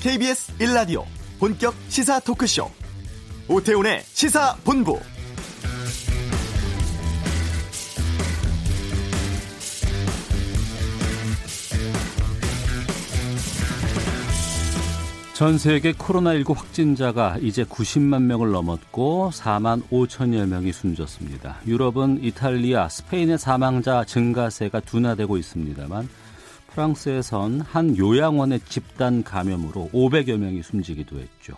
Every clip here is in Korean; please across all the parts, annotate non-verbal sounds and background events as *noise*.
KBS 1라디오 본격 시사 토크쇼 오태훈의 시사본부 전 세계 코로나19 확진자가 이제 90만 명을 넘었고 4만 5천여 명이 숨졌습니다. 유럽은 이탈리아, 스페인의 사망자 증가세가 둔화되고 있습니다만 프랑스에선 한 요양원의 집단 감염으로 500여 명이 숨지기도 했죠.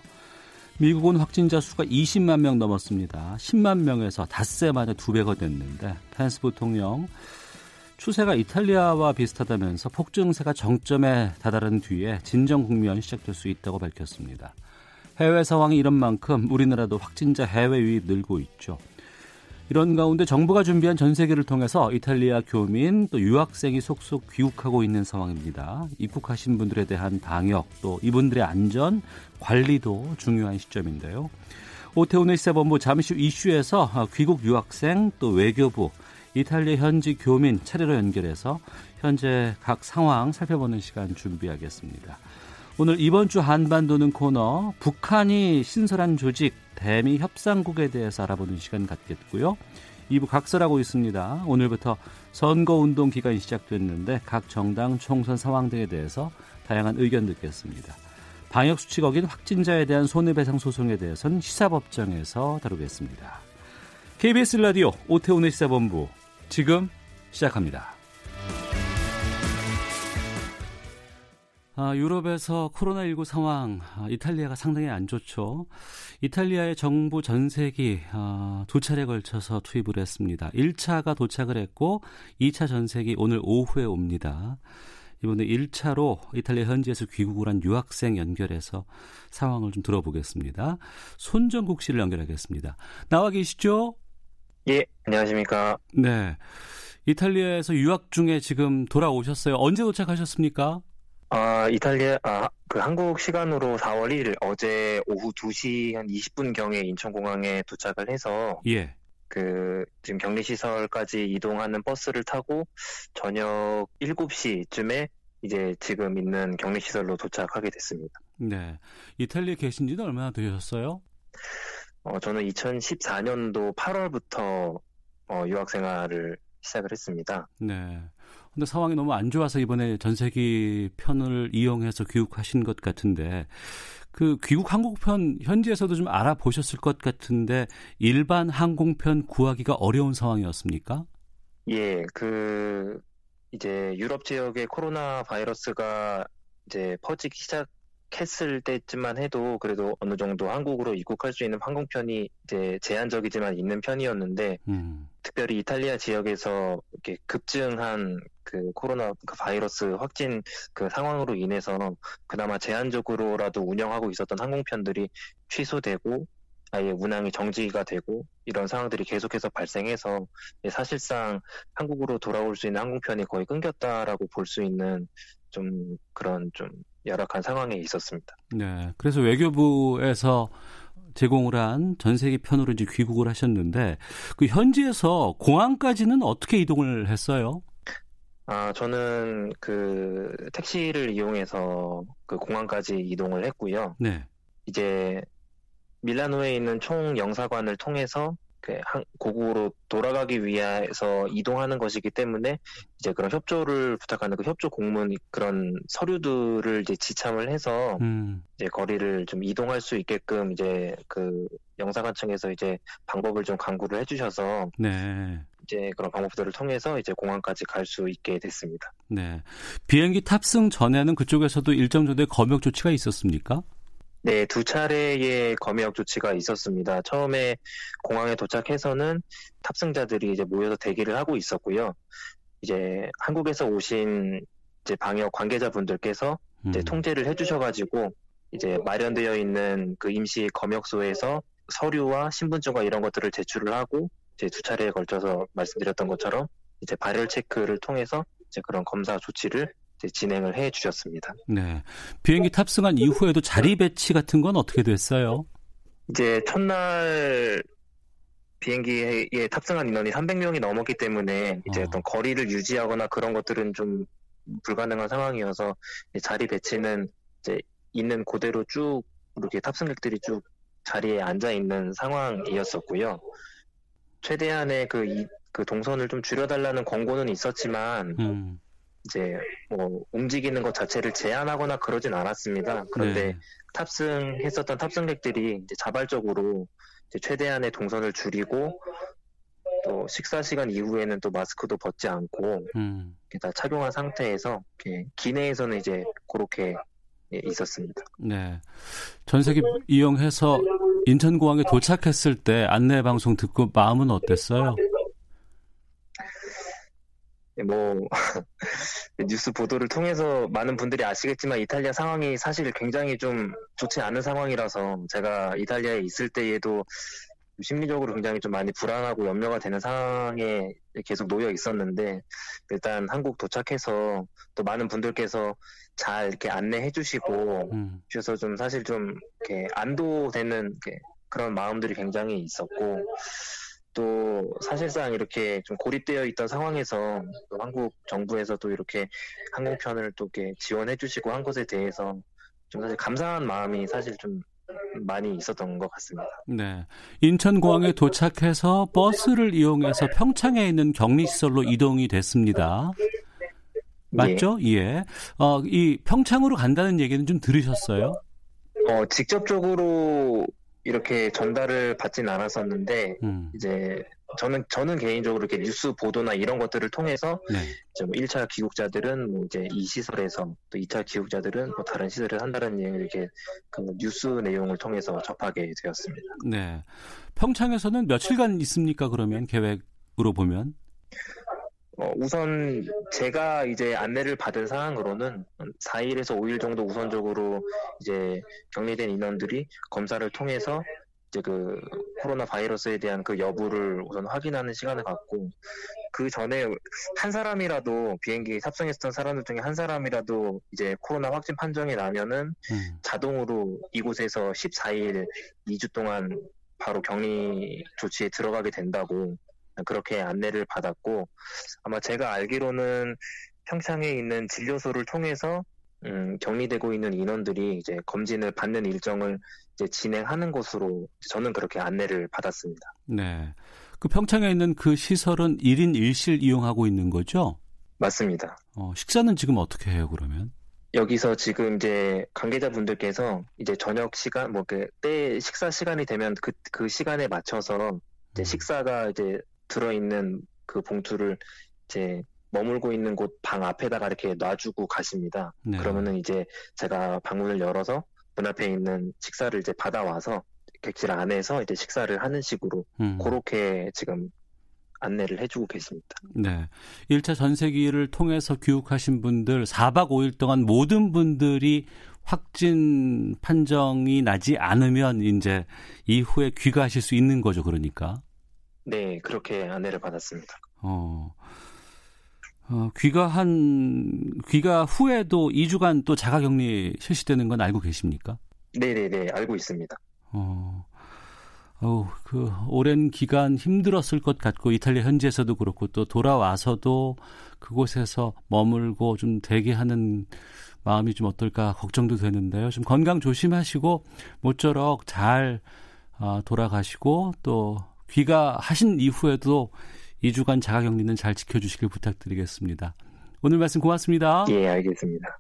미국은 확진자 수가 20만 명 넘었습니다. 10만 명에서 닷새 만에 두 배가 됐는데 펜스 부통령 추세가 이탈리아와 비슷하다면서 폭증세가 정점에 다다른 뒤에 진정 국면이 시작될 수 있다고 밝혔습니다. 해외 상황이 이런 만큼 우리나라도 확진자 해외 유입 늘고 있죠. 이런 가운데 정부가 준비한 전세기를 통해서 이탈리아 교민 또 유학생이 속속 귀국하고 있는 상황입니다. 입국하신 분들에 대한 방역 또 이분들의 안전 관리도 중요한 시점인데요. 오태훈의 시사본부 잠시 후 이슈에서 귀국 유학생 또 외교부 이탈리아 현지 교민 차례로 연결해서 현재 각 상황 살펴보는 시간 준비하겠습니다. 오늘 이번 주 한반도는 코너 북한이 신설한 조직 대미 협상국에 대해서 알아보는 시간 갖겠고요. 2부 각설하고 있습니다. 오늘부터 선거운동 기간이 시작됐는데 각 정당 총선 상황 등에 대해서 다양한 의견 듣겠습니다. 방역수칙 어긴 확진자에 대한 손해배상 소송에 대해서는 시사법정에서 다루겠습니다. KBS 라디오 오태훈의 시사본부 지금 시작합니다. 아, 유럽에서 코로나19 상황, 아, 이탈리아가 상당히 안 좋죠. 이탈리아의 정부 전세기 아, 두 차례 걸쳐서 투입을 했습니다. 1차가 도착을 했고 2차 전세기 오늘 오후에 옵니다. 이번에 1차로 이탈리아 현지에서 귀국을 한 유학생 연결해서 상황을 좀 들어보겠습니다. 손정국 씨를 연결하겠습니다. 나와 계시죠? 예, 안녕하십니까. 네. 이탈리아에서 유학 중에 지금 돌아오셨어요. 언제 도착하셨습니까? 아, 이탈리아, 아, 그 한국 시간으로 4월 1일 어제 오후 2시 한 20분경에 인천공항에 도착을 해서. 예. 그, 지금 격리시설까지 이동하는 버스를 타고 저녁 7시쯤에 이제 지금 있는 격리시설로 도착하게 됐습니다. 네. 이탈리아에 계신 지는 얼마나 되셨어요? 어, 저는 2014년도 8월부터 어, 유학 생활을 시작을 했습니다. 네. 근데 상황이 너무 안 좋아서 이번에 전세기 편을 이용해서 귀국하신 것 같은데 그 귀국 항공편 현지에서도 좀 알아보셨을 것 같은데 일반 항공편 구하기가 어려운 상황이었습니까? 예, 그 이제 유럽 지역의 코로나 바이러스가 이제 퍼지기 시작 했을 때쯤만 해도 그래도 어느 정도 한국으로 입국할 수 있는 항공편이 이제 제한적이지만 있는 편이었는데 음. 특별히 이탈리아 지역에서 이렇게 급증한 그 코로나 그 바이러스 확진 그 상황으로 인해서 그나마 제한적으로라도 운영하고 있었던 항공편들이 취소되고 아예 운항이 정지가 되고 이런 상황들이 계속해서 발생해서 사실상 한국으로 돌아올 수 있는 항공편이 거의 끊겼다라고 볼 수 있는 좀 그런 좀 열악한 상황에 있었습니다. 네. 그래서 외교부에서 제공을 한 전세기 편으로 이제 귀국을 하셨는데 그 현지에서 공항까지는 어떻게 이동을 했어요? 아, 저는 그 택시를 이용해서 그 공항까지 이동을 했고요. 네. 이제 밀라노에 있는 총 영사관을 통해서 그 고국으로 돌아가기 위해서 이동하는 것이기 때문에 이제 그런 협조를 부탁하는 그 협조 공문 그런 서류들을 이제 지참을 해서 음. 이제 거리를 좀 이동할 수 있게끔 이제 그 영사관청에서 이제 방법을 좀 강구를 해주셔서 네. 이제 그런 방법들을 통해서 이제 공항까지 갈 수 있게 됐습니다. 네. 비행기 탑승 전에는 그쪽에서도 일정 정도의 검역 조치가 있었습니까? 네, 두 차례의 검역 조치가 있었습니다. 처음에 공항에 도착해서는 탑승자들이 이제 모여서 대기를 하고 있었고요. 이제 한국에서 오신 이제 방역 관계자분들께서 이제 음. 통제를 해주셔가지고 이제 마련되어 있는 그 임시 검역소에서 서류와 신분증과 이런 것들을 제출을 하고 이제 두 차례에 걸쳐서 말씀드렸던 것처럼 이제 발열 체크를 통해서 이제 그런 검사 조치를 진행을 해 주셨습니다. 네. 비행기 탑승한 이후에도 자리 배치 같은 건 어떻게 됐어요? 이제 첫날 비행기에 탑승한 인원이 300명이 넘었기 때문에 이제 어. 떤 거리를 유지하거나 그런 것들은 좀 불가능한 상황이어서 자리 배치는 이제 있는 그대로 쭉 이렇게 탑승객들이 쭉 자리에 앉아 있는 상황이었었고요. 최대한의 그, 이, 그 동선을 좀 줄여달라는 권고는 있었지만 음. 이제 뭐 움직이는 것 자체를 제한하거나 그러진 않았습니다. 그런데 네. 탑승했었던 탑승객들이 이제 자발적으로 이제 최대한의 동선을 줄이고 또 식사 시간 이후에는 또 마스크도 벗지 않고 음. 다 착용한 상태에서 기내에서는 이제 그렇게 예, 있었습니다. 네. 전세기 이용해서 인천공항에 도착했을 때 안내 방송 듣고 마음은 어땠어요? 네, 뭐 *laughs* 뉴스 보도를 통해서 많은 분들이 아시겠지만 이탈리아 상황이 사실 굉장히 좀 좋지 않은 상황이라서 제가 이탈리아에 있을 때에도 심리적으로 굉장히 좀 많이 불안하고 염려가 되는 상황에 계속 놓여 있었는데 일단 한국 도착해서 또 많은 분들께서 잘 이렇게 안내해 주시고 음. 주셔서 좀 사실 좀 이렇게 안도되는 그런 마음들이 굉장히 있었고 또 사실상 이렇게 좀 고립되어 있던 상황에서 한국 정부에서 또 이렇게 항공편을 또 이렇게 지원해 주시고 한 것에 대해서 좀 사실 감사한 마음이 사실 좀 많이 있었던 것 같습니다. 네. 인천공항에 도착해서 버스를 이용해서 평창에 있는 격리시설로 이동이 됐습니다. 맞죠? 예. 예. 어, 이 평창으로 간다는 얘기는 좀 들으셨어요? 어, 직접적으로 이렇게 전달을 받진 않았었는데, 음. 이제 저는 저는 개인적으로 이렇게 뉴스 보도나 이런 것들을 통해서 네. 이제 뭐 1차 귀국자들은 뭐 이제 이 시설에서 또 2차 귀국자들은 뭐 다른 시설에 한다는 얘기를 이렇게 그 뉴스 내용을 통해서 접하게 되었습니다. 네. 평창에서는 며칠간 있습니까? 그러면 계획으로 보면? 어, 우선 제가 이제 안내를 받은 상황으로는 4일에서 5일 정도 우선적으로 이제 격리된 인원들이 검사를 통해서 이제 그 코로나 바이러스에 대한 그 여부를 우선 확인하는 시간을 갖고 그 전에 한 사람이라도 비행기 탑승했던 사람들 중에 한 사람이라도 이제 코로나 확진 판정이 나면은 음. 자동으로 이곳에서 14일 2주 동안 바로 격리 조치에 들어가게 된다고 그렇게 안내를 받았고 아마 제가 알기로는 평창에 있는 진료소를 통해서 음, 격리되고 있는 인원들이 이제 검진을 받는 일정을 이제 진행하는 곳으로 저는 그렇게 안내를 받았습니다. 네. 그 평창에 있는 그 시설은 1인 1실 이용하고 있는 거죠? 맞습니다. 어, 식사는 지금 어떻게 해요, 그러면? 여기서 지금 이제 관계자분들께서 이제 저녁 시간, 뭐 그 때 식사 시간이 되면 그, 그 시간에 맞춰서 이제 음. 식사가 이제 들어있는 그 봉투를 이제 머물고 있는 곳 방 앞에다가 이렇게 놔주고 가십니다. 네. 그러면은 이제 제가 방문을 열어서 문 앞에 있는 식사를 이제 받아와서 객실 안에서 이제 식사를 하는 식으로 음. 그렇게 지금 안내를 해주고 계십니다. 네. 1차 전세기를 통해서 귀국하신 분들 4박 5일 동안 모든 분들이 확진 판정이 나지 않으면 이제 이후에 귀가하실 수 있는 거죠, 그러니까. 네, 그렇게 안내를 받았습니다. 어. 어, 귀가한 귀가 후에도 2주간 또 자가격리 실시되는 건 알고 계십니까? 네네네 알고 있습니다. 어, 어, 그 오랜 기간 힘들었을 것 같고 이탈리아 현지에서도 그렇고 또 돌아와서도 그곳에서 머물고 좀 대기 하는 마음이 좀 어떨까 걱정도 되는데요. 좀 건강 조심하시고 모쪼록 잘 어, 돌아가시고 또 귀가하신 이후에도 2주간 자가격리는 잘 지켜주시길 부탁드리겠습니다. 오늘 말씀 고맙습니다. 예, 알겠습니다.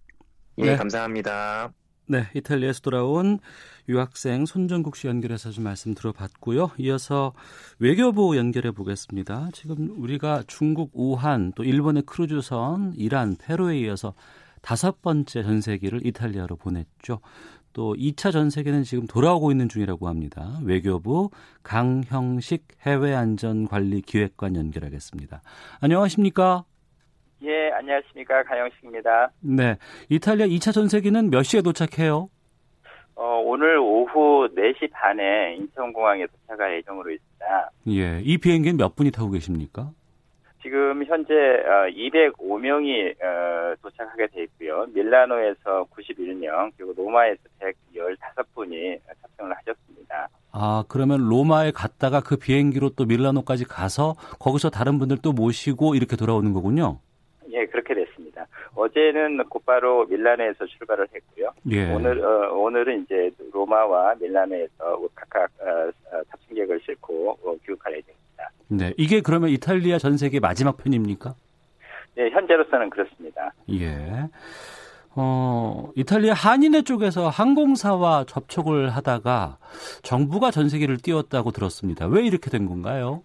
예, 네. 감사합니다. 네, 이탈리아에서 돌아온 유학생 손정국 씨 연결해서 좀 말씀 들어봤고요. 이어서 외교부 연결해 보겠습니다. 지금 우리가 중국 우한 또 일본의 크루즈선 이란 페루에 이어서 다섯 번째 전세기를 이탈리아로 보냈죠. 또 2차 전 세계는 지금 돌아오고 있는 중이라고 합니다. 외교부 강형식 해외안전관리기획관 연결하겠습니다. 안녕하십니까? 예, 안녕하십니까. 강형식입니다. 네. 이탈리아 2차 전세기는 몇 시에 도착해요? 어, 오늘 오후 4시 반에 인천공항에 도착할 예정으로 있습니다. 예. 이 비행기는 몇 분이 타고 계십니까? 지금 현재 205명이 어, 어, 도착하게 돼 있고요. 밀라노에서 91명, 그리고 로마에서 115분이 탑승을 하셨습니다. 아, 그러면 로마에 갔다가 그 비행기로 또 밀라노까지 가서 거기서 다른 분들 또 모시고 이렇게 돌아오는 거군요? 예, 그렇게 됐습니다. 어제는 곧바로 밀라노에서 출발을 했고요. 예. 오늘 어, 오늘은 이제 로마와 밀라노에서 각각 어, 어, 탑승객을 싣고 어, 귀국할 예정입니다. 네. 이게 그러면 이탈리아 전 세계 마지막 편입니까? 네, 현재로서는 그렇습니다. 예. 어, 이탈리아 한인회 쪽에서 항공사와 접촉을 하다가 정부가 전 세계를 띄웠다고 들었습니다. 왜 이렇게 된 건가요?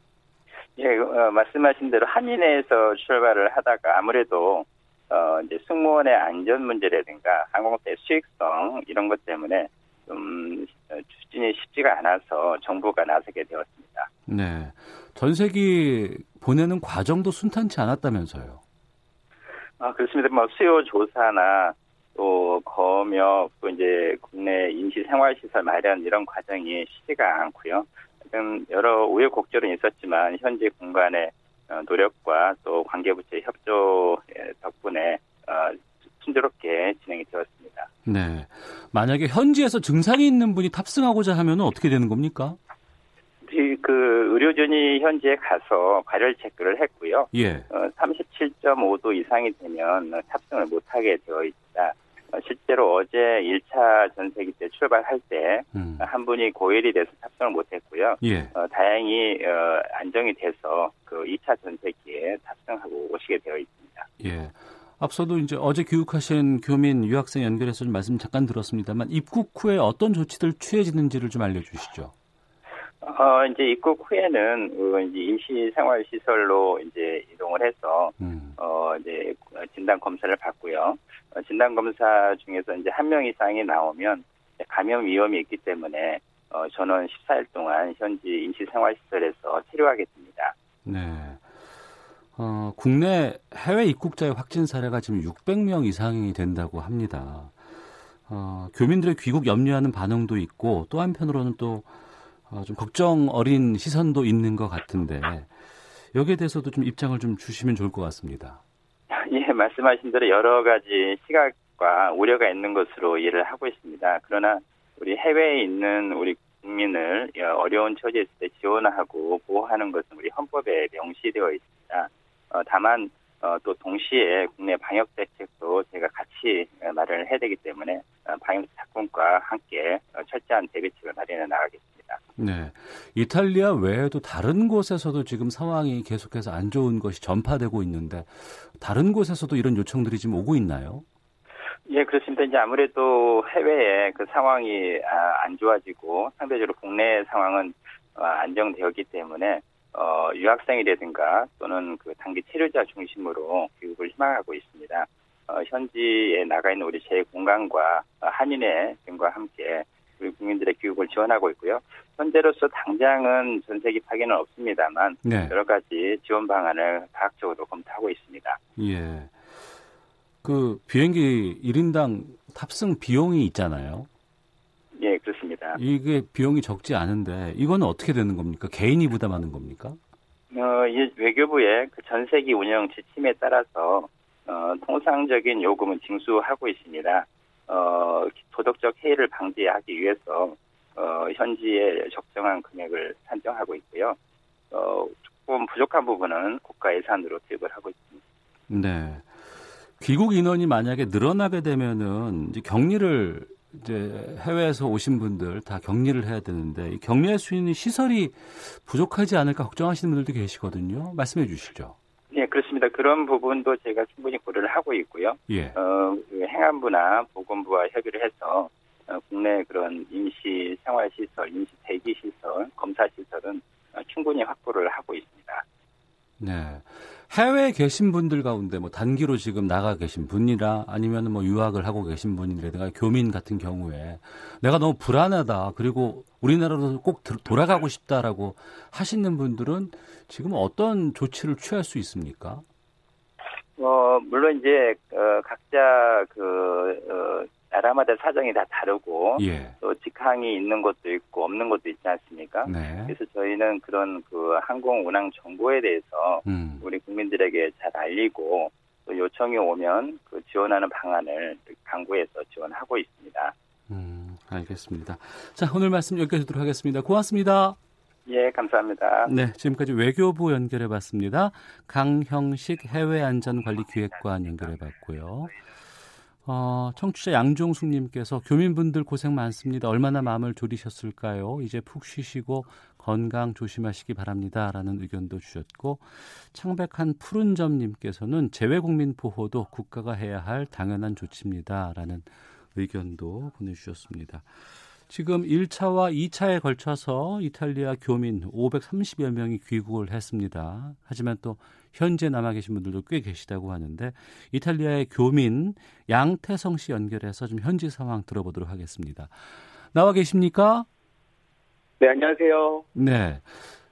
예, 어, 말씀하신 대로 한인회에서 출발을 하다가 아무래도 어, 이제 승무원의 안전 문제라든가 항공사의 수익성 이런 것 때문에 좀 어, 추진이 쉽지가 않아서 정부가 나서게 되었습니다. 네. 전세기 보내는 과정도 순탄치 않았다면서요. 아, 그렇습니다. 뭐 수요 조사나 또 검역 또 이제 국내 임시 생활시설 마련 이런 과정이 쉽지가 않고요. 지금 여러 우여곡절은 있었지만 현지 공간의 어, 노력과 또 관계부처의 협조 덕분에 어, 순조롭게 진행이 되었습니다. 네. 만약에 현지에서 증상이 있는 분이 탑승하고자 하면 어떻게 되는 겁니까? 그 의료진이 현지에 가서 발열 체크를 했고요. 예. 어, 37.5도 이상이 되면 탑승을 못하게 되어 있습니다. 어, 실제로 어제 1차 전세기 때 출발할 때한 음. 분이 고열이 돼서 탑승을 못했고요. 예. 어, 다행히 어, 안정이 돼서 그 2차 전세기에 탑승하고 오시게 되어 있습니다. 예. 앞서도 이제 어제 교육하신 교민 유학생 연결해서 좀 말씀 잠깐 들었습니다만 입국 후에 어떤 조치들 취해지는지를 좀 알려주시죠. 어, 이제 입국 후에는 어, 이제 임시 생활 시설로 이제 이동을 해서 음. 어, 이제 진단 검사를 받고요. 어, 진단 검사 중에서 이제 한 명 이상이 나오면 감염 위험이 있기 때문에 어, 저는 14일 동안 현지 임시 생활 시설에서 치료하게 됩니다. 네. 어, 국내 해외 입국자의 확진 사례가 지금 600명 이상이 된다고 합니다. 어, 교민들의 귀국 염려하는 반응도 있고 또 한편으로는 또 어, 좀 걱정 어린 시선도 있는 것 같은데 여기에 대해서도 좀 입장을 좀 주시면 좋을 것 같습니다. *laughs* 예, 말씀하신 대로 여러 가지 시각과 우려가 있는 것으로 이해를 하고 있습니다. 그러나 우리 해외에 있는 우리 국민을 어려운 처지에 있을 때 지원하고 보호하는 것은 우리 헌법에 명시되어 있습니다. 어, 다만 어, 또 동시에 국내 방역 대책도 제가 같이 마련을 해야 되기 때문에 어, 방역 작품과 함께 어, 철저한 대비책을 마련해 나가겠습니다. 네. 이탈리아 외에도 다른 곳에서도 지금 상황이 계속해서 안 좋은 것이 전파되고 있는데 다른 곳에서도 이런 요청들이 지금 오고 있나요? 예, 그렇습니다. 이제 아무래도 해외에 그 상황이 아, 안 좋아지고 상대적으로 국내 상황은 어, 안정되었기 때문에 어, 유학생이라든가 또는 그 단기 치료자 중심으로 교육을 희망하고 있습니다. 어, 현지에 나가 있는 우리 재공간과 한인회 등과 함께 우리 국민들의 교육을 지원하고 있고요. 현재로서 당장은 전세기 파기는 없습니다만 네. 여러 가지 지원 방안을 과학적으로 검토하고 있습니다. 예. 그 비행기 1인당 탑승 비용이 있잖아요. 예, 그렇습니다. 이게 비용이 적지 않은데 이거는 어떻게 되는 겁니까? 개인이 부담하는 겁니까? 어, 이 외교부의 그 전세기 운영 지침에 따라서 어, 통상적인 요금은 징수하고 있습니다. 어, 도덕적 해이를 방지하기 위해서 어, 현지에 적정한 금액을 산정하고 있고요. 어, 조금 부족한 부분은 국가 예산으로 투입을 하고 있습니다. 네. 귀국 인원이 만약에 늘어나게 되면은 이제 격리를 이제 해외에서 오신 분들 다 격리를 해야 되는데 이 격리할 수 있는 시설이 부족하지 않을까 걱정하시는 분들도 계시거든요. 말씀해 주시죠. 예, 그렇습니다. 그런 부분도 제가 충분히 고려를 하고 있고요. 예. 어, 행안부나 보건부와 협의를 해서 어, 국내 그런 임시 생활시설, 임시 대기시설, 검사시설은 어, 충분히 확보를 하고 있습니다. 네. 해외에 계신 분들 가운데 뭐 단기로 지금 나가 계신 분이라 아니면 뭐 유학을 하고 계신 분이라든가 교민 같은 경우에 내가 너무 불안하다 그리고 우리나라로 꼭 돌아가고 싶다라고 하시는 분들은 지금 어떤 조치를 취할 수 있습니까? 어, 물론 이제 어, 각자 그 어, 나라마다 사정이 다 다르고 예. 또 직항이 있는 것도 있고 없는 것도 있지 않습니까? 네. 그래서 저희는 그런 그 항공 운항 정보에 대해서 음. 우리 국민들에게 잘 알리고 또 요청이 오면 그 지원하는 방안을 강구해서 지원하고 있습니다. 음, 알겠습니다. 자, 오늘 말씀 여기까지 듣도록 하겠습니다. 고맙습니다. 예, 감사합니다. 네, 지금까지 외교부 연결해 봤습니다. 강형식 해외안전관리기획관 연결해 봤고요. 어, 청취자 양종숙님께서 교민분들 고생 많습니다. 얼마나 마음을 졸이셨을까요? 이제 푹 쉬시고 건강 조심하시기 바랍니다. 라는 의견도 주셨고, 창백한 푸른점님께서는 재외국민 보호도 국가가 해야 할 당연한 조치입니다. 라는 의견도 보내주셨습니다. 지금 1차와 2차에 걸쳐서 이탈리아 교민 530여 명이 귀국을 했습니다. 하지만 또 현재 남아 계신 분들도 꽤 계시다고 하는데 이탈리아의 교민 양태성 씨 연결해서 좀 현지 상황 들어보도록 하겠습니다. 나와 계십니까? 네, 안녕하세요. 네.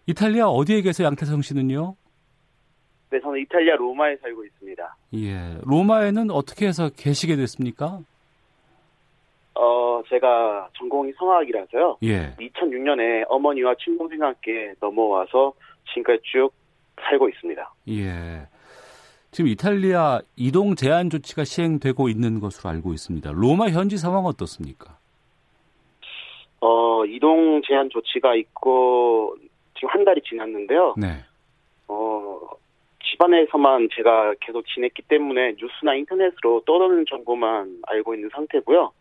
이탈리아 어디에 계세요, 양태성 씨는요? 네, 저는 이탈리아 로마에 살고 있습니다. 예. 로마에는 어떻게 해서 계시게 됐습니까? 어, 제가 전공이 성악이라서요. 예. 2006년에 어머니와 친동생과 함께 넘어와서 지금까지 쭉 살고 있습니다. 예. 지금 이탈리아 이동 제한 조치가 시행되고 있는 것으로 알고 있습니다. 로마 현지 상황 어떻습니까? 어, 이동 제한 조치가 있고 지금 한 달이 지났는데요. 네. 어, 집안에서만 제가 계속 지냈기 때문에 뉴스나 인터넷으로 떠도는 정보만 알고 있는 상태고요.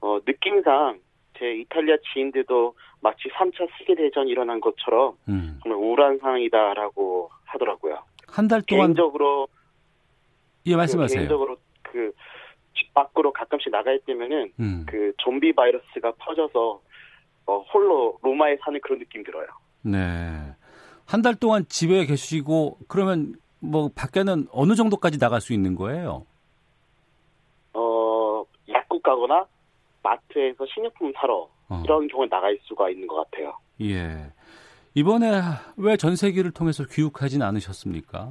어, 느낌상 제 이탈리아 지인들도 마치 3차 세계대전이 일어난 것처럼 음. 정말 우울한 상황이다라고 하더라고요. 한 달 동안 개인적으로 예그 말씀하세요. 개인적으로 그 집 밖으로 가끔씩 나갈 때면은 음. 그 좀비 바이러스가 퍼져서 어, 홀로 로마에 사는 그런 느낌 들어요. 네. 한 달 동안 집에 계시고 그러면 뭐 밖에는 어느 정도까지 나갈 수 있는 거예요? 어, 약국 가거나 마트에서 식료품 사러 어. 이런 경우에 나갈 수가 있는 것 같아요. 예. 이번에 왜 전세기를 통해서 귀국하진 않으셨습니까?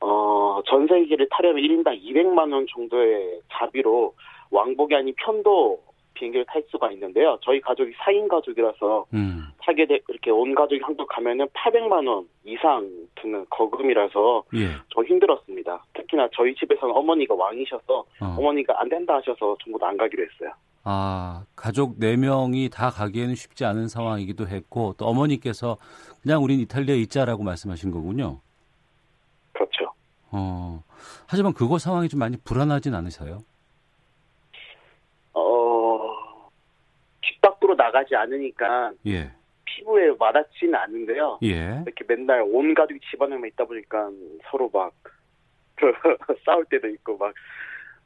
어, 전세기를 타려면 1인당 200만 원 정도의 자비로 왕복이 아닌 편도 비행기를 탈 수가 있는데요. 저희 가족이 4인 가족이라서 음. 타게 돼 이렇게 온 가족이 한국 가면은 800만 원 이상 드는 거금이라서 예. 좀 힘들었습니다. 특히나 저희 집에서는 어머니가 왕이셔서 어. 어머니가 안 된다 하셔서 전부 다안 가기로 했어요. 아, 가족 4명이 다 가기에는 쉽지 않은 상황이기도 했고, 또 어머니께서 그냥 우린 이탈리아에 있자라고 말씀하신 거군요. 그렇죠. 어, 하지만 그곳 상황이 좀 많이 불안하진 않으세요? 어, 집 밖으로 나가지 않으니까 예, 피부에 와닿지는 않는데요. 예. 이렇게 맨날 온 가족이 집안에만 있다 보니까 서로 막 *laughs* 싸울 때도 있고 막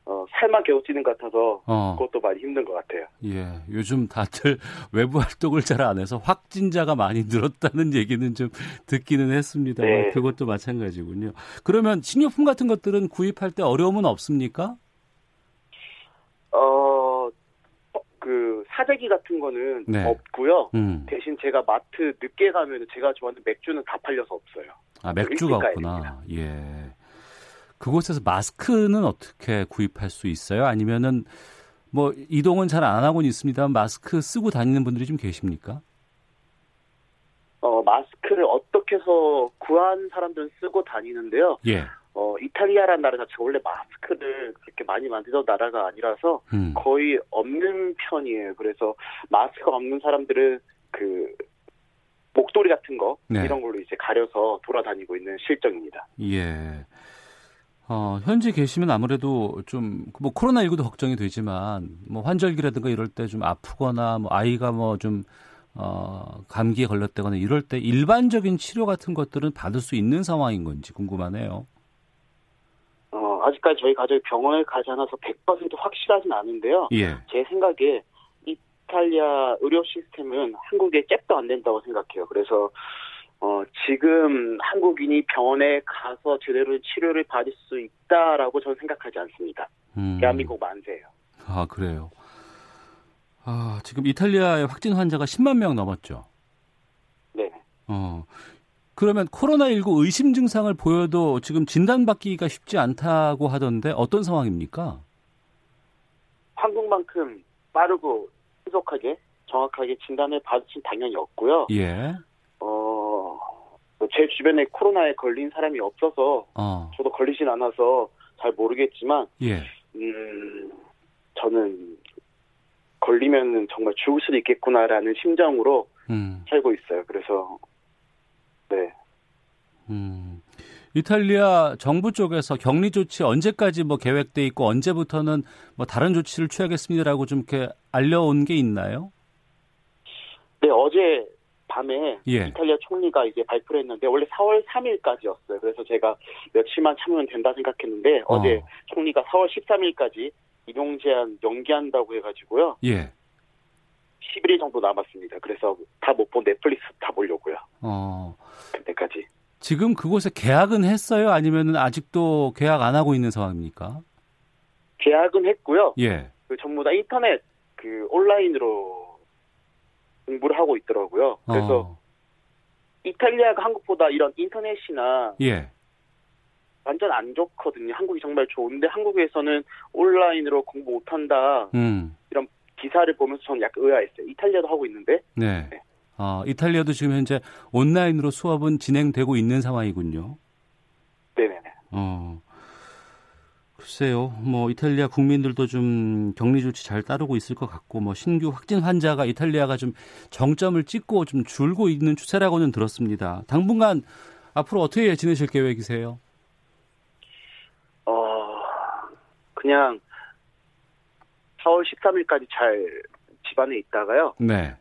어, 살만 겨우 찌는 것 같아서 어, 그것도 많이 힘든 것 같아요. 예. 요즘 다들 *laughs* 외부 활동을 잘 안 해서 확진자가 많이 늘었다는 얘기는 좀 듣기는 했습니다만, 네. 그것도 마찬가지군요. 그러면 식료품 같은 것들은 구입할 때 어려움은 없습니까? 어, 어, 그 사재기 같은 거는 네. 없고요. 음. 대신 제가 마트 늦게 가면 제가 좋아하는 맥주는 다 팔려서 없어요. 아, 맥주가 없구나. 예. 그곳에서 마스크는 어떻게 구입할 수 있어요? 아니면은 뭐 이동은 잘 안 하고는 있습니다만 마스크 쓰고 다니는 분들이 좀 계십니까? 어, 마스크를 어떻게 해서 구한 사람들은 쓰고 다니는데요. 예. 어, 이탈리아라는 나라 자체가 원래 마스크를 그렇게 많이 만들던 나라가 아니라서 음. 거의 없는 편이에요. 그래서 마스크가 없는 사람들은 그 목도리 같은 거 네. 이런 걸로 이제 가려서 돌아다니고 있는 실정입니다. 예. 어, 현재 계시면 아무래도 좀, 뭐, 코로나 19도 걱정이 되지만, 뭐, 환절기라든가 이럴 때 좀 아프거나, 뭐, 아이가 뭐 좀, 어, 감기에 걸렸다거나 이럴 때 일반적인 치료 같은 것들은 받을 수 있는 상황인 건지 궁금하네요. 어, 아직까지 저희 가족이 병원을 가지 않아서 100% 확실하진 않은데요. 예. 제 생각에 이탈리아 의료 시스템은 한국에 잽도 안 된다고 생각해요. 그래서 어, 지금 한국인이 병원에 가서 제대로 치료를 받을 수 있다라고 저는 생각하지 않습니다. 음. 대한민국 만세예요. 아, 그래요. 아, 지금 이탈리아의 확진 환자가 10만 명 넘었죠. 네. 어. 그러면 코로나19 의심 증상을 보여도 지금 진단받기가 쉽지 않다고 하던데 어떤 상황입니까? 한국만큼 빠르고 신속하게 정확하게 진단을 받으신 당연히 없고요. 예. 어, 제 주변에 코로나에 걸린 사람이 없어서 어. 저도 걸리진 않아서 잘 모르겠지만 예. 음, 저는 걸리면 정말 죽을 수도 있겠구나라는 심정으로 음. 살고 있어요. 그래서 네. 음. 이탈리아 정부 쪽에서 격리 조치 언제까지 뭐 계획돼 있고 언제부터는 뭐 다른 조치를 취하겠습니다라고 좀 이렇게 알려온 게 있나요? 네, 어제 밤에 예. 이탈리아 총리가 이제 발표를 했는데 원래 4월 3일까지였어요. 그래서 제가 며칠만 참으면 된다 생각했는데 어. 제 총리가 4월 13일까지 이용 제한 연기한다고 해가지고요. 예. 11일 정도 남았습니다. 그래서 다 못 본 넷플릭스 다 보려고요. 어. 그때까지. 지금 그곳에 계약은 했어요? 아니면 아직도 계약 안 하고 있는 상황입니까? 계약은 했고요. 예. 그 전부 다 인터넷 그 온라인으로 공부를 하고 있더라고요. 그래서 어. 이탈리아가 한국보다 이런 인터넷이나 예. 완전 안 좋거든요. 한국이 정말 좋은데 한국에서는 온라인으로 공부 못한다. 음. 이런 기사를 보면서 저는 약간 의아했어요. 이탈리아도 하고 있는데. 네. 네. 아, 이탈리아도 지금 현재 온라인으로 수업은 진행되고 있는 상황이군요. 네네네. 어. 글쎄요, 뭐 이탈리아 국민들도 좀 격리 조치 잘 따르고 있을 것 같고, 뭐 신규 확진 환자가 이탈리아가 좀 정점을 찍고 좀 줄고 있는 추세라고는 들었습니다. 당분간 앞으로 어떻게 지내실 계획이세요? 어, 그냥 4월 13일까지 잘 집안에 있다가요. 네.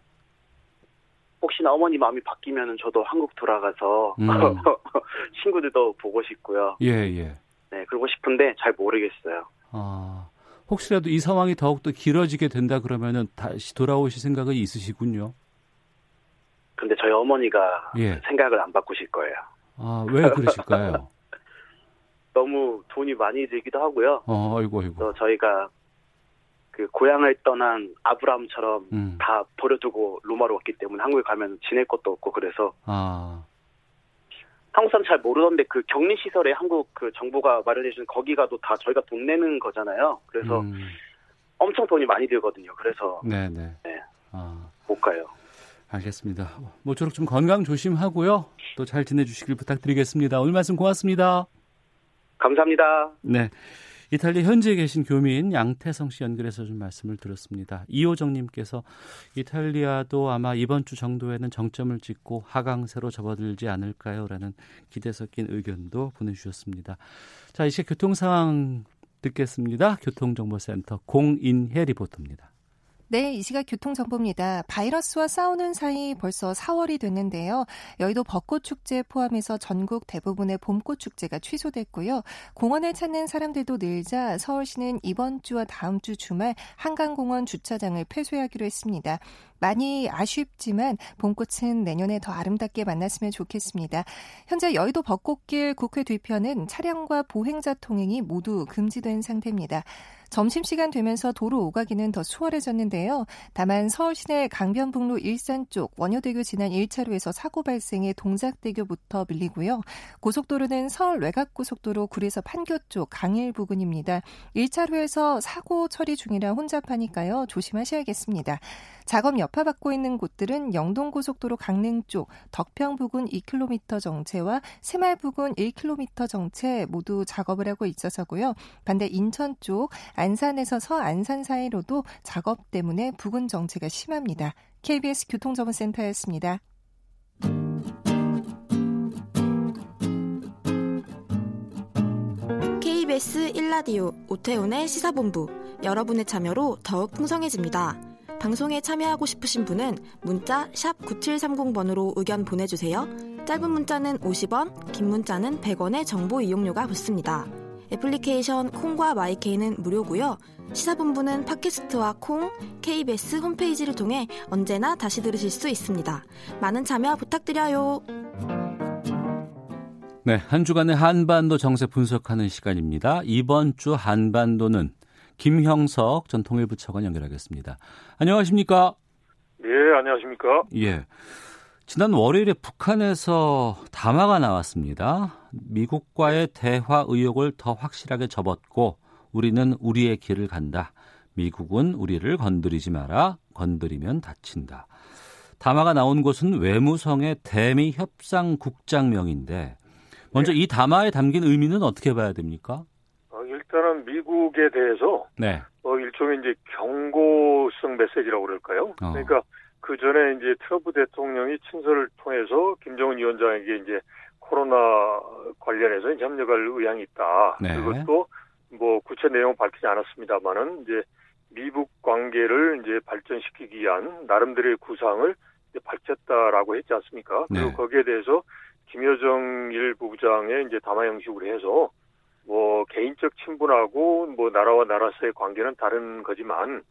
혹시나 어머니 마음이 바뀌면 저도 한국 돌아가서 음. *laughs* 친구들도 보고 싶고요. 예, 예. 네, 그러고 싶은데 잘 모르겠어요. 아, 혹시라도 이 상황이 더욱더 길어지게 된다 그러면은 다시 돌아오실 생각은 있으시군요. 근데 저희 어머니가 예. 생각을 안 바꾸실 거예요. 아, 왜 그러실까요? *laughs* 너무 돈이 많이 들기도 하고요. 어, 아이고, 아이고. 또 저희가 그 고향을 떠난 아브라함처럼 음. 다 버려두고 로마로 왔기 때문에 한국에 가면 지낼 것도 없고 그래서 아. 한국 사람 잘 모르던데 그 격리 시설에 한국 그 정부가 마련해 주는 거기 가도 다 저희가 돈 내는 거잖아요. 그래서 음. 엄청 돈이 많이 들거든요. 그래서 네네. 네. 아. 못 가요. 알겠습니다. 모쪼록 좀 건강 조심하고요. 또 잘 지내주시길 부탁드리겠습니다. 오늘 말씀 고맙습니다. 감사합니다. 네. 이탈리아 현지에 계신 교민 양태성 씨 연결해서 좀 말씀을 들었습니다. 이호정님께서 이탈리아도 아마 이번 주 정도에는 정점을 찍고 하강세로 접어들지 않을까요? 라는 기대 섞인 의견도 보내주셨습니다. 자, 이제 교통 상황 듣겠습니다. 교통정보센터 공인혜 리포터입니다. 네, 이 시각 교통정보입니다. 바이러스와 싸우는 사이 벌써 4월이 됐는데요. 여의도 벚꽃축제 포함해서 전국 대부분의 봄꽃축제가 취소됐고요. 공원을 찾는 사람들도 늘자 서울시는 이번 주와 다음 주 주말 한강공원 주차장을 폐쇄하기로 했습니다. 많이 아쉽지만 봄꽃은 내년에 더 아름답게 만났으면 좋겠습니다. 현재 여의도 벚꽃길 국회 뒤편은 차량과 보행자 통행이 모두 금지된 상태입니다. 점심시간 되면서 도로 오가기는 더 수월해졌는데요. 다만 서울 시내 강변북로 일산 쪽 원효대교 지난 1차로에서 사고 발생해 동작대교부터 밀리고요. 고속도로는 서울 외곽고속도로 구리에서 판교 쪽 강일 부근입니다. 1차로에서 사고 처리 중이라 혼잡하니까요. 조심하셔야겠습니다. 작업 여파 받고 있는 곳들은 영동고속도로 강릉 쪽 덕평 부근 2km 정체와 새말 부근 1km 정체 모두 작업을 하고 있어서고요. 반대 인천 쪽 안산에서 서안산 사이로도 작업 때문에 부근 정체가 심합니다. KBS 교통정보센터였습니다. KBS 1라디오 오태훈의 시사본부 여러분의 참여로 더욱 풍성해집니다. 방송에 참여하고 싶으신 분은 문자 9730번으로 의견 보내주세요. 짧은 문자는 50원, 긴 문자는 100원의 정보 이용료가 붙습니다. 애플리케이션 콩과 마이케이는 무료고요. 시사본부는 팟캐스트와 콩, KBS 홈페이지를 통해 언제나 다시 들으실 수 있습니다. 많은 참여 부탁드려요. 네, 한 주간의 한반도 정세 분석하는 시간입니다. 이번 주 한반도는 김형석 전 통일부 차관 연결하겠습니다. 안녕하십니까? 예, 안녕하십니까? 예. 지난 월요일에 북한에서 담화가 나왔습니다. 미국과의 대화 의욕을 더 확실하게 접었고 우리는 우리의 길을 간다. 미국은 우리를 건드리지 마라. 건드리면 다친다. 담화가 나온 곳은 외무성의 대미 협상 국장명인데 먼저 네. 이 담화에 담긴 의미는 어떻게 봐야 됩니까? 일단은 미국에 대해서 네. 어, 일종의 이제 경고성 메시지라고 그럴까요? 어. 그러니까 그 전에 이제 트럼프 대통령이 친서를 통해서 김정은 위원장에게 이제 코로나 관련해서 협력할 의향이 있다. 네. 그것도 뭐 구체 내용은 밝히지 않았습니다만은 이제 미북 관계를 이제 발전시키기 위한 나름대로의 구상을 이제 밝혔다라고 했지 않습니까? 그리고 네. 거기에 대해서 김여정 일 부부장의 이제 담화 형식으로 해서 뭐 개인적 친분하고 뭐 나라와 나라사의 관계는 다른 거지만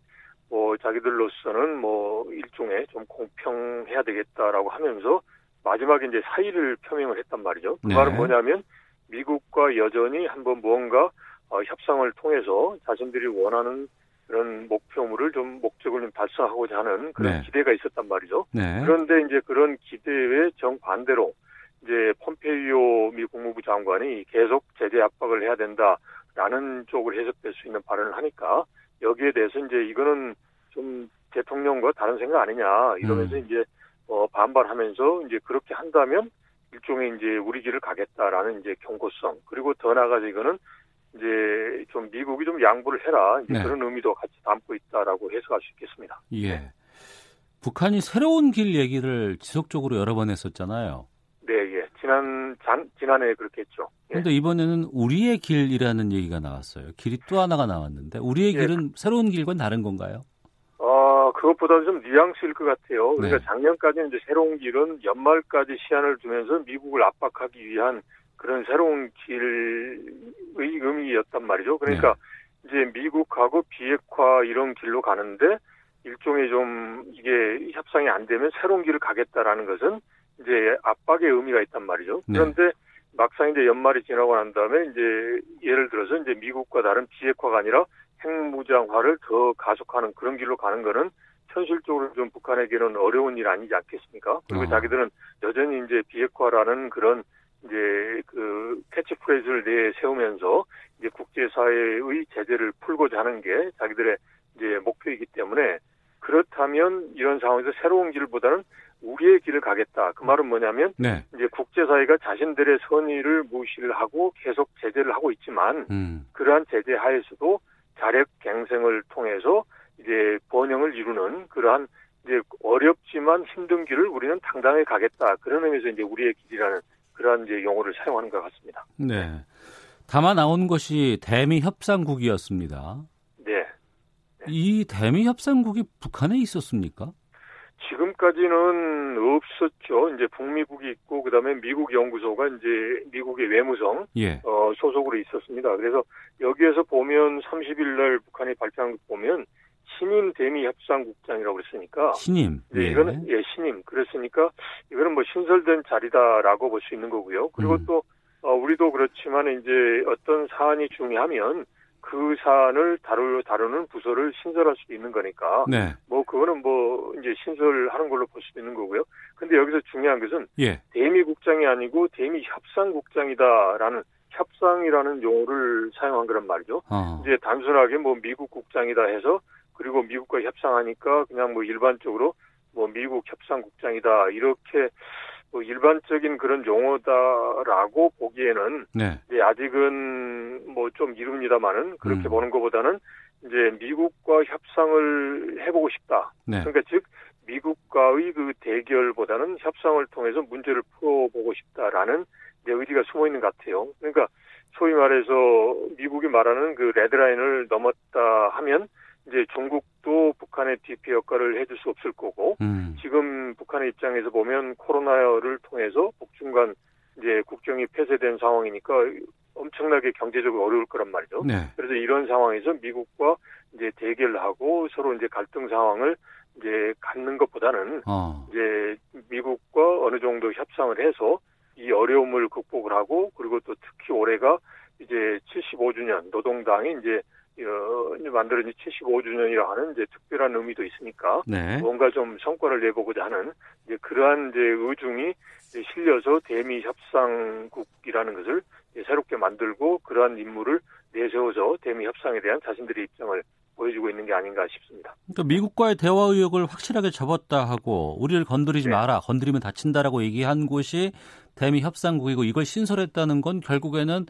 뭐 자기들로서는 뭐 일종의 좀 공평해야 되겠다라고 하면서 마지막에 이제 사의를 표명을 했단 말이죠. 그 네. 말은 뭐냐면 미국과 여전히 한번 무언가 어, 협상을 통해서 자신들이 원하는 그런 목표물을 좀 목적을 좀 달성하고자 하는 그런 네. 기대가 있었단 말이죠. 네. 그런데 이제 그런 기대에 정반대로 이제 폼페이오 미 국무부 장관이 계속 제재 압박을 해야 된다라는 쪽으로 해석될 수 있는 발언을 하니까 여기에 대해서 이제 이거는 좀 대통령과 다른 생각 아니냐 이러면서 음. 이제 어 반발하면서 이제 그렇게 한다면 일종의 이제 우리 길을 가겠다라는 이제 경고성 그리고 더 나아가서 이거는 이제 좀 미국이 좀 양보를 해라 네. 그런 의미도 같이 담고 있다라고 해석할 수 있겠습니다. 예. 북한이 새로운 길 얘기를 지속적으로 여러 번 했었잖아요. 네, 예. 지난 jan, 지난해 그렇게 했죠. 예. 그런데 이번에는 우리의 길이라는 얘기가 나왔어요. 길이 또 하나가 나왔는데 우리의 예. 길은 새로운 길과는 다른 건가요? 어, 그것보다는 좀 뉘앙스일 것 같아요. 그러니까 네. 작년까지는 이제 새로운 길은 연말까지 시한을 두면서 미국을 압박하기 위한 그런 새로운 길의 의미였단 말이죠. 그러니까 네. 이제 미국하고 비핵화 이런 길로 가는데 일종의 좀 이게 협상이 안 되면 새로운 길을 가겠다라는 것은 이제 압박의 의미가 있단 말이죠. 네. 그런데 막상 이제 연말이 지나고 난 다음에 이제 예를 들어서 이제 미국과 다른 비핵화가 아니라 핵무장화를 더 가속하는 그런 길로 가는 거는 현실적으로 좀 북한에게는 어려운 일 아니지 않겠습니까? 그리고 어. 자기들은 여전히 이제 비핵화라는 그런 이제 그 캐치프레이즈를 내세우면서 이제 국제사회의 제재를 풀고자 하는 게 자기들의 이제 목표이기 때문에 그렇다면 이런 상황에서 새로운 길보다는 우리의 길을 가겠다. 그 말은 뭐냐면 네. 이제 국제사회가 자신들의 선의를 무시를 하고 계속 제재를 하고 있지만 음. 그러한 제재 하에서도 자력 갱생을 통해서 이제 번영을 이루는 그러한 이제 어렵지만 힘든 길을 우리는 당당히 가겠다. 그런 의미에서 이제 우리의 길이라는 그러한 이제 용어를 사용하는 것 같습니다. 네. 담아 나온 것이 대미 협상국이었습니다. 네. 이 대미 협상국이 북한에 있었습니까? 지금까지는 없었죠. 이제 북미국이 있고 그다음에 미국 연구소가 이제 미국의 외무성 예. 어, 소속으로 있었습니다. 그래서 여기에서 보면 30일 날 북한이 발표한 거 보면 신임 대미 협상국장이라고 그랬으니까 신임. 네, 예. 이거는 예 신임 그랬으니까 이거는 뭐 신설된 자리다라고 볼 수 있는 거고요. 그리고 음. 또 어, 우리도 그렇지만 이제 어떤 사안이 중요하면 그 사안을 다루 다루는 부서를 신설할 수도 있는 거니까 네. 뭐 그거는 뭐 이제 신설하는 걸로 볼 수도 있는 거고요. 근데 여기서 중요한 것은 예. 대미 국장이 아니고 대미 협상 국장이다라는 협상이라는 용어를 사용한 거란 말이죠. 어. 이제 단순하게 뭐 미국 국장이다 해서 그리고 미국과 협상하니까 그냥 뭐 일반적으로 뭐 미국 협상국장이다 이렇게 뭐 일반적인 그런 용어다라고 보기에는 네. 이제 아직은 뭐 좀 이릅니다만은 그렇게 음. 보는 것보다는 이제 미국과 협상을 해보고 싶다. 네. 그러니까 즉 미국과의 그 대결보다는 협상을 통해서 문제를 풀어보고 싶다라는 내 의지가 숨어 있는 것 같아요. 그러니까 소위 말해서 미국이 말하는 그 레드라인을 넘었다 하면 이제 중국도 북한의 DP 역할을 해줄 수 없을 거고 음. 지금 북한의 입장에서 보면 코로나를 통해서 북중 간 이제 국경이 폐쇄된 상황이니까 엄청나게 경제적으로 어려울 거란 말이죠. 네. 그래서 이런 상황에서 미국과 이제 대결하고 서로 이제 갈등 상황을 이제 갖는 것보다는 어. 이제 미국과 어느 정도 협상을 해서 이 어려움을 극복을 하고 그리고 또 특히 올해가 이제 75주년 노동당이 이제 어, 이제 만들어진 75주년이라 하는 이제 특별한 의미도 있으니까 네. 뭔가 좀 성과를 내보고자 하는 이제 그러한 이제 의중이 이제 실려서 대미 협상국이라는 것을 이제 새롭게 만들고 그러한 임무를 내세워서 대미 협상에 대한 자신들의 입장을 보여주고 있는 게 아닌가 싶습니다. 그러니까 미국과의 대화 의욕을 확실하게 접었다 하고 우리를 건드리지 네. 마라, 건드리면 다친다라고 얘기한 곳이 대미 협상국이고 이걸 신설했다는 건 결국에는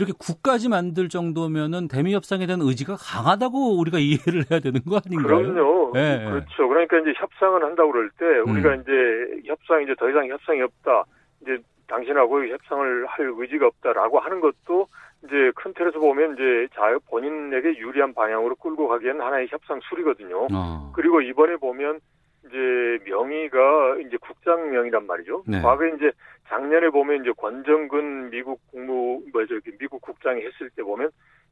이렇게 국까지 만들 정도면은 대미 협상에 대한 의지가 강하다고 우리가 *laughs* 이해를 해야 되는 거 아닌가요? 그럼요. 네. 그렇죠. 그러니까 이제 협상을 한다고 그럴 때 우리가 음. 이제 협상 이제 더 이상 협상이 없다. 이제 당신하고 협상을 할 의지가 없다라고 하는 것도 이제 큰 틀에서 보면 이제 자 본인에게 유리한 방향으로 끌고 가기에는 하나의 협상 술이거든요. 어. 그리고 이번에 보면 이제 명의가 이제 국장명이란 말이죠. 네. 과거에 이제 작년에 보면 이제 권정근 미국 국무 뭐 저기 미국 국장이 했을 때 보면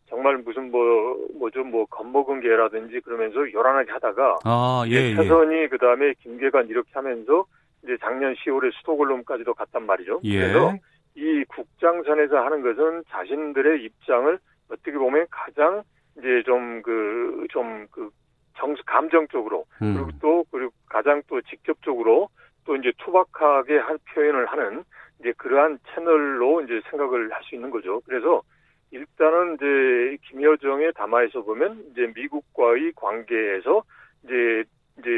정말 무슨 뭐 뭐죠 뭐 겁먹은 개라든지 그러면서 요란하게 하다가 아, 예, 예. 최선이 그다음에 김계관 이렇게 하면서 이제 작년 10월에 스톡홀름까지도 갔단 말이죠. 예. 그래서 이 국장선에서 하는 것은 자신들의 입장을 어떻게 보면 가장 이제 좀 그 좀그 정수 감정적으로 음. 그리고 또 그리고 가장 또 직접적으로 또 이제 투박하게 한 표현을 하는 이제 그러한 채널로 이제 생각을 할 수 있는 거죠. 그래서 일단은 이제 김여정의 담화에서 보면 이제 미국과의 관계에서 이제 이제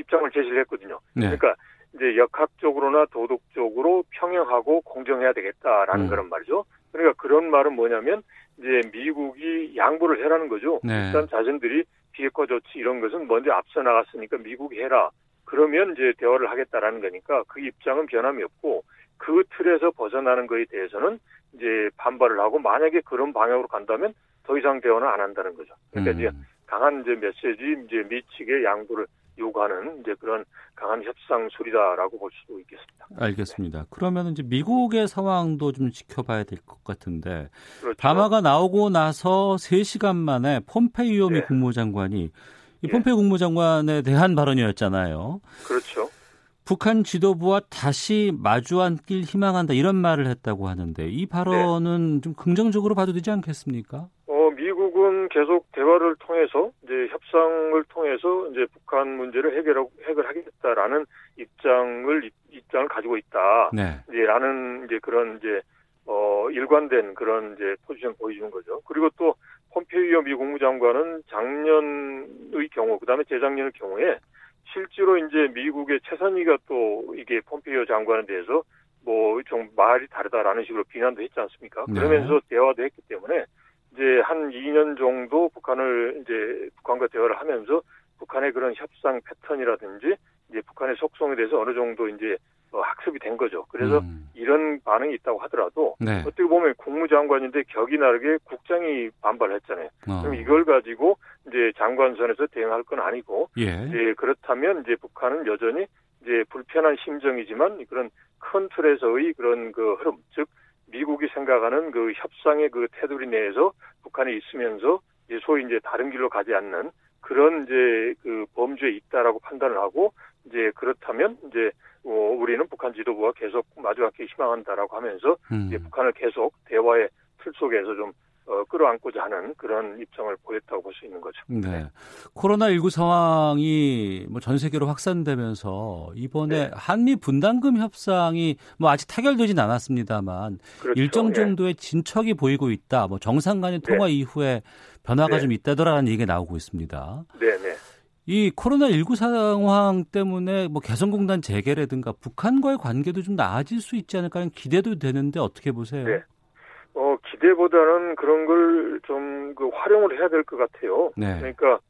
입장을 제시를 했거든요. 네. 그러니까 이제 역학적으로나 도덕적으로 평형하고 공정해야 되겠다라는 음. 그런 말이죠. 그러니까 그런 말은 뭐냐면 이제 미국이 양보를 해라는 거죠. 네. 일단 자신들이 비핵화 조치 이런 것은 먼저 앞서 나갔으니까 미국이 해라. 그러면 이제 대화를 하겠다라는 거니까 그 입장은 변함이 없고 그 틀에서 벗어나는 거에 대해서는 이제 반발을 하고 만약에 그런 방향으로 간다면 더 이상 대화는 안 한다는 거죠. 그러니까 이제 음. 강한 이제 메시지 이제 미측의 양보를 요구하는 이제 그런 강한 협상술이다라고 볼 수도 있겠습니다. 알겠습니다. 그러면 이제 미국의 상황도 좀 지켜봐야 될 것 같은데 그렇죠. 담화가 나오고 나서 3시간 만에 폼페이오 미 네. 국무장관이 이 예. 폼페이오 국무장관에 대한 발언이었잖아요. 그렇죠. 북한 지도부와 다시 마주 앉길 희망한다 이런 말을 했다고 하는데 이 발언은 좀 긍정적으로 봐도 되지 않겠습니까? 어, 미국은 계속 대화를 통해서 이제 협상을 통해서 이제 북한 문제를 해결하고 해결하겠다라는 입장을 입- 입장을 가지고 있다. 네. 이제 라는 이제 그런 이제 어 일관된 그런 이제 포지션 보여주는 거죠. 그리고 또 폼페이오 미 국무장관은 작년의 경우, 그다음에 재작년의 경우에 실제로 이제 미국의 최선희가 또 이게 폼페이오 장관에 대해서 뭐 좀 말이 다르다라는 식으로 비난도 했지 않습니까? 네. 그러면서 대화도 했기 때문에 이제 한 2년 정도 북한을 이제 북한과 대화를 하면서 북한의 그런 협상 패턴이라든지 이제 북한의 속성에 대해서 어느 정도 이제 어, 학습이 된 거죠. 그래서 음. 이런 반응이 있다고 하더라도 네. 어떻게 보면 국무장관인데 격이 나르게 국장이 반발했잖아요. 어. 그럼 이걸 가지고 이제 장관선에서 대응할 건 아니고 예. 이제 그렇다면 이제 북한은 여전히 이제 불편한 심정이지만 그런 큰 틀에서의 그런 그 흐름, 즉 미국이 생각하는 그 협상의 그 테두리 내에서 북한이 있으면서 이제 소위 이제 다른 길로 가지 않는 그런 이제 그 범주에 있다라고 판단을 하고 이제 그렇다면 이제 어, 우리는 북한 지도부와 계속 마주하기 희망한다라고 하면서 음. 이제 북한을 계속 대화의 틀 속에서 좀 어, 끌어안고자 하는 그런 입장을 보였다고 볼 수 있는 거죠. 네. 코로나19 상황이 뭐 전 세계로 확산되면서 이번에 네. 한미 분담금 협상이 뭐 아직 타결되진 않았습니다만 그렇죠. 일정 예. 정도의 진척이 보이고 있다. 뭐 정상 간의 통화 이후에 변화가 네. 좀 있다더라는 얘기가 나오고 있습니다. 네, 네. 이 코로나19 상황 때문에 뭐 개성공단 재개라든가 북한과의 관계도 좀 나아질 수 있지 않을까 하는 기대도 되는데 어떻게 보세요? 네. 어, 기대보다는 그런 걸 좀 그 활용을 해야 될 것 같아요. 네. 그러니까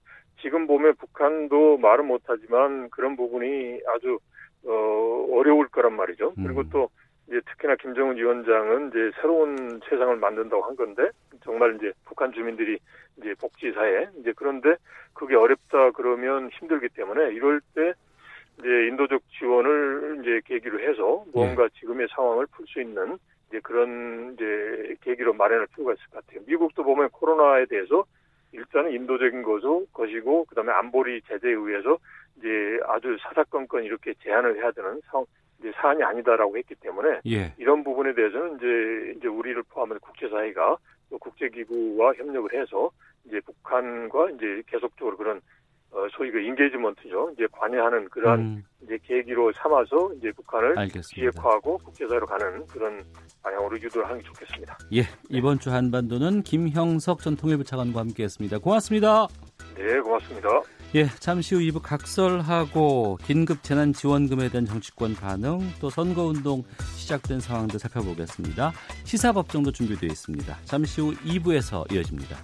지금 보면 북한도 말은 못하지만 그런 부분이 아주 어, 어려울 거란 말이죠. 그리고 음. 또 이제 특히나 김정은 위원장은 이제 새로운 세상을 만든다고 한 건데 정말 이제 북한 주민들이 이제 복지 사회 이제 그런데 그게 어렵다 그러면 힘들기 때문에 이럴 때 이제 인도적 지원을 이제 계기로 해서 무언가 지금의 상황을 풀 수 있는 이제 그런 이제 계기로 마련할 필요가 있을 것 같아요. 미국도 보면 코로나에 대해서 일단은 인도적인 것도 것이고 그다음에 안보리 제재에 의해서 이제 아주 사사건건 이렇게 제한을 해야 되는 상황 이제 사안이 아니다라고 했기 때문에 예. 이런 부분에 대해서는 이제 이제 우리를 포함한 국제사회가 또 국제기구와 협력을 해서 이제 북한과 이제 계속적으로 그런 어 소위 그 인게이지먼트죠. 이제 관여하는 그러한 음, 이제 계기로 삼아서 이제 북한을 알겠습니다. 비핵화하고 국제사회로 가는 그런 방향으로 유도를 하는 게 좋겠습니다. 예, 이번 주 한반도는 김형석 전 통일부 차관과 함께했습니다. 고맙습니다. 네, 고맙습니다. 예, 잠시 후 2부 각설하고 긴급 재난 지원금에 대한 정치권 반응 또 선거 운동 시작된 상황도 살펴보겠습니다. 시사 법정도 준비되어 있습니다. 잠시 후 2부에서 이어집니다.